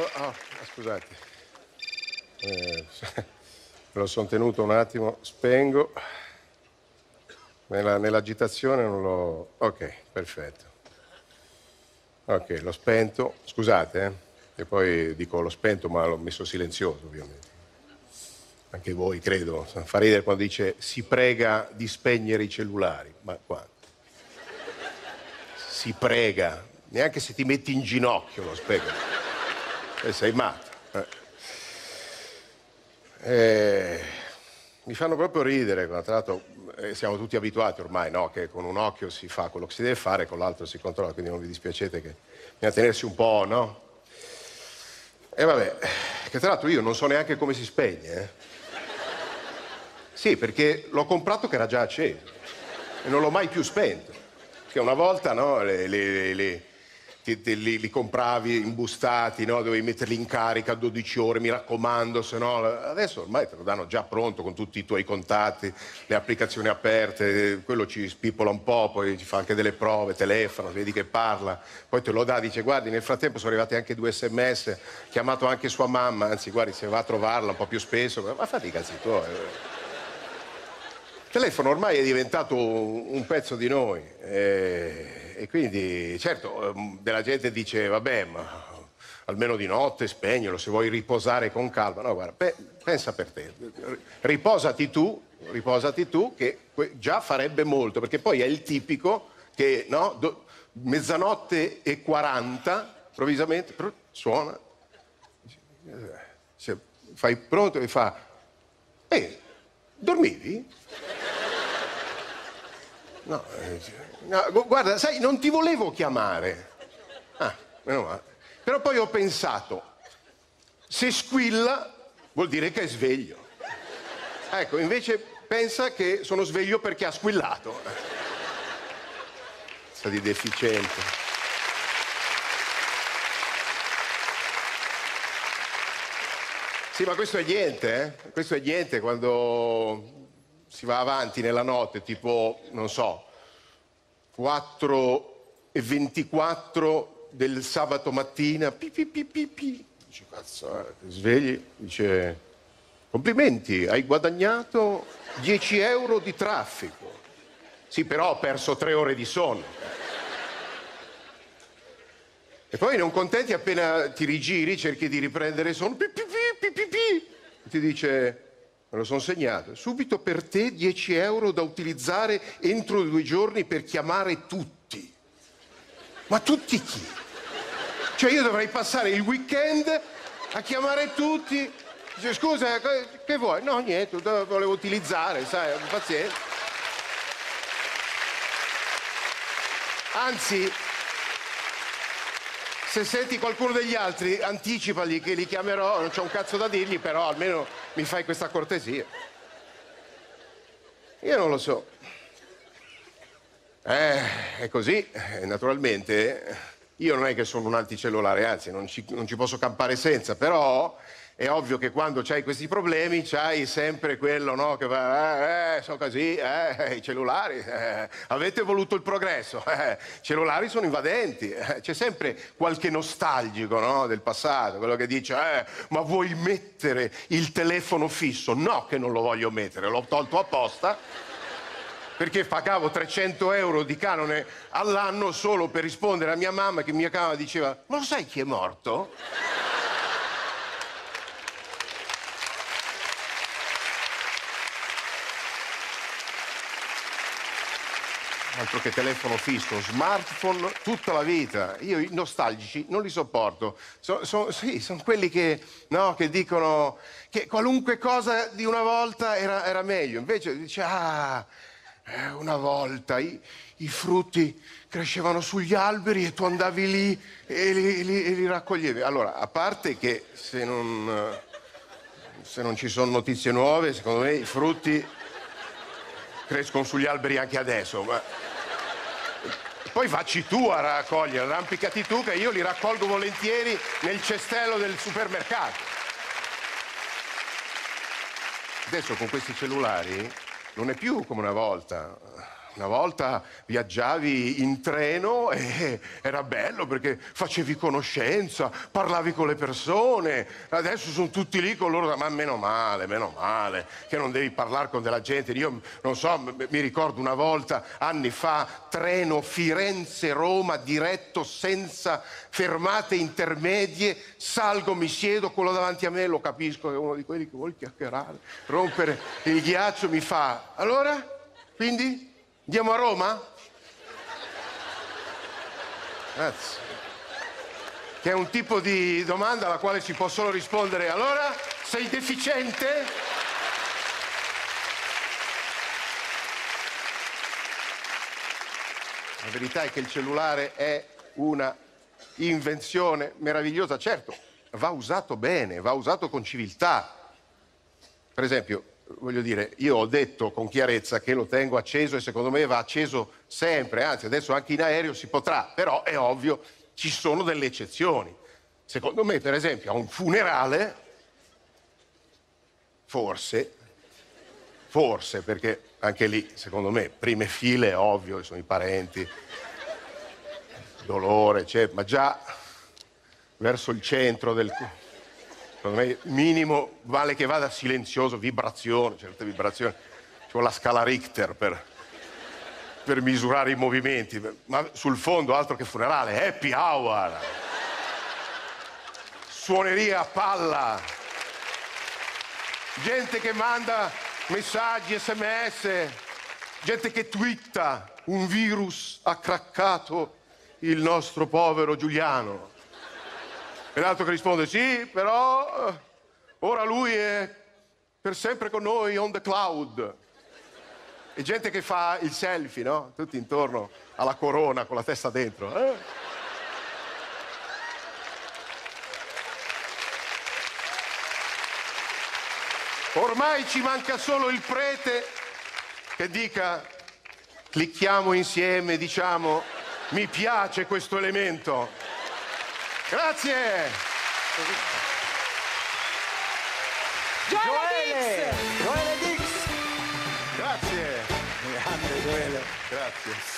oh, scusate. Eh, me lo sono tenuto un attimo, spengo. Nella, nell'agitazione non l'ho... Ok, perfetto. Ok, l'ho spento. Scusate, eh. E poi dico l'ho spento, ma l'ho messo silenzioso, ovviamente. Anche voi, credo. Fa ridere quando dice si prega di spegnere i cellulari. Ma quanto? Si prega. Neanche se ti metti in ginocchio lo spiega. E sei matto. Eh. Eh, mi fanno proprio ridere, tra l'altro eh, siamo tutti abituati ormai, no? Che con un occhio si fa quello che si deve fare, con l'altro si controlla, quindi non vi dispiacete che bisogna tenersi un po', no? E vabbè, che tra l'altro io non so neanche come si spegne, eh? Sì, perché l'ho comprato che era già acceso e non l'ho mai più spento. Che una volta, no, le, le, le, ti, ti, li, li, compravi imbustati, no? dovevi metterli in carica 12 ore, mi raccomando, se no... Adesso ormai te lo danno già pronto con tutti i tuoi contatti, le applicazioni aperte, quello ci spippola un po', poi ci fa anche delle prove, telefono, vedi che parla, poi te lo dà, dice guardi nel frattempo sono arrivati anche due sms, chiamato anche sua mamma, anzi guardi se va a trovarla un po' più spesso, ma fatti i cazzi tuoi. Il telefono ormai è diventato un pezzo di noi. Eh e quindi, certo, ehm, della gente dice, vabbè, ma almeno di notte spegnelo, se vuoi riposare con calma. No, guarda, pe- pensa per te, riposati tu, riposati tu, che già farebbe molto, perché poi è il tipico che, no, mezzanotte e 40, improvvisamente, suona, cioè, fai pronto e fa, eh, dormivi? No, eh, no, guarda, sai, non ti volevo chiamare. Ah, meno male. Però poi ho pensato, se squilla vuol dire che è sveglio. Ecco, invece pensa che sono sveglio perché ha squillato. Sta di deficiente. Sì, ma questo è niente, eh? Questo è niente quando si va avanti nella notte, tipo, non so, 4 e 24 del sabato mattina, pi pi pi pi pi. Dice, cazzo, eh, svegli, dice, complimenti, hai guadagnato 10 euro di traffico. Sì, però ho perso tre ore di sonno. E poi non contenti appena ti rigiri, cerchi di riprendere sonno, pi pi pi pi pi pi. Ti dice, me lo sono segnato, subito per te 10 euro da utilizzare entro due giorni per chiamare tutti. Ma tutti chi? Cioè io dovrei passare il weekend a chiamare tutti. Dice, scusa, che vuoi? No, niente, volevo utilizzare, sai, pazienza. Anzi, se senti qualcuno degli altri, anticipali che li chiamerò, non c'ho un cazzo da dirgli, però almeno mi fai questa cortesia. Io non lo so. Eh, è così, eh, naturalmente. Io non è che sono un anticellulare, anzi, non ci, non ci posso campare senza, però è ovvio che quando c'hai questi problemi c'hai sempre quello no, che va, eh, eh, sono così, eh, i cellulari, eh, avete voluto il progresso, eh, i cellulari sono invadenti, eh, c'è sempre qualche nostalgico no, del passato, quello che dice, ma vuoi mettere il telefono fisso? No che non lo voglio mettere, l'ho tolto apposta perché pagavo 300 euro di canone all'anno solo per rispondere a mia mamma che mia mamma diceva, ma lo sai chi è morto? Altro che telefono fisso, smartphone tutta la vita. Io i nostalgici non li sopporto. So, so, sì, sono quelli che, no, che, dicono che qualunque cosa di una volta era, era meglio. Invece dice, ah, eh, una volta i, i, frutti crescevano sugli alberi e tu andavi lì e li, li, li raccoglievi. Allora, a parte che se non, se non ci sono notizie nuove, secondo me i frutti crescono sugli alberi anche adesso. Ma... Poi facci tu a raccogliere, arrampicati tu che io li raccolgo volentieri nel cestello del supermercato. Adesso con questi cellulari non è più come una volta. Una volta viaggiavi in treno e era bello perché facevi conoscenza, parlavi con le persone. Adesso sono tutti lì con loro, ma meno male, meno male, che non devi parlare con della gente. Io non so, mi ricordo una volta, anni fa, treno Firenze-Roma diretto senza fermate intermedie, salgo, mi siedo, quello davanti a me lo capisco è uno di quelli che vuole chiacchierare, rompere il ghiaccio, mi fa, allora? Quindi? Andiamo a Roma? Grazie. Che è un tipo di domanda alla quale si può solo rispondere allora sei deficiente? La verità è che il cellulare è una invenzione meravigliosa, certo, va usato bene, va usato con civiltà. Per esempio, voglio dire, io ho detto con chiarezza che lo tengo acceso e secondo me va acceso sempre, anzi adesso anche in aereo si potrà, però è ovvio, ci sono delle eccezioni. Secondo me, per esempio, a un funerale, forse, forse, perché anche lì, secondo me, prime file, è ovvio, sono i parenti, dolore, cioè, ma già verso il centro del secondo me minimo vale che vada silenzioso, vibrazione, certe vibrazioni. Ci vuole la scala Richter per, per misurare i movimenti, ma sul fondo altro che funerale, happy hour, suoneria a palla, gente che manda messaggi, sms, gente che twitta, un virus ha craccato il nostro povero Giuliano. E l'altro che risponde, sì, però eh, ora lui è per sempre con noi on the cloud. E gente che fa il selfie, no? Tutti intorno alla corona con la testa dentro. Eh? Ormai ci manca solo il prete che dica clicchiamo insieme, diciamo mi piace questo elemento. Grazie. Joele Dix. Joele Dix. Grazie. Grande Joele. Grazie.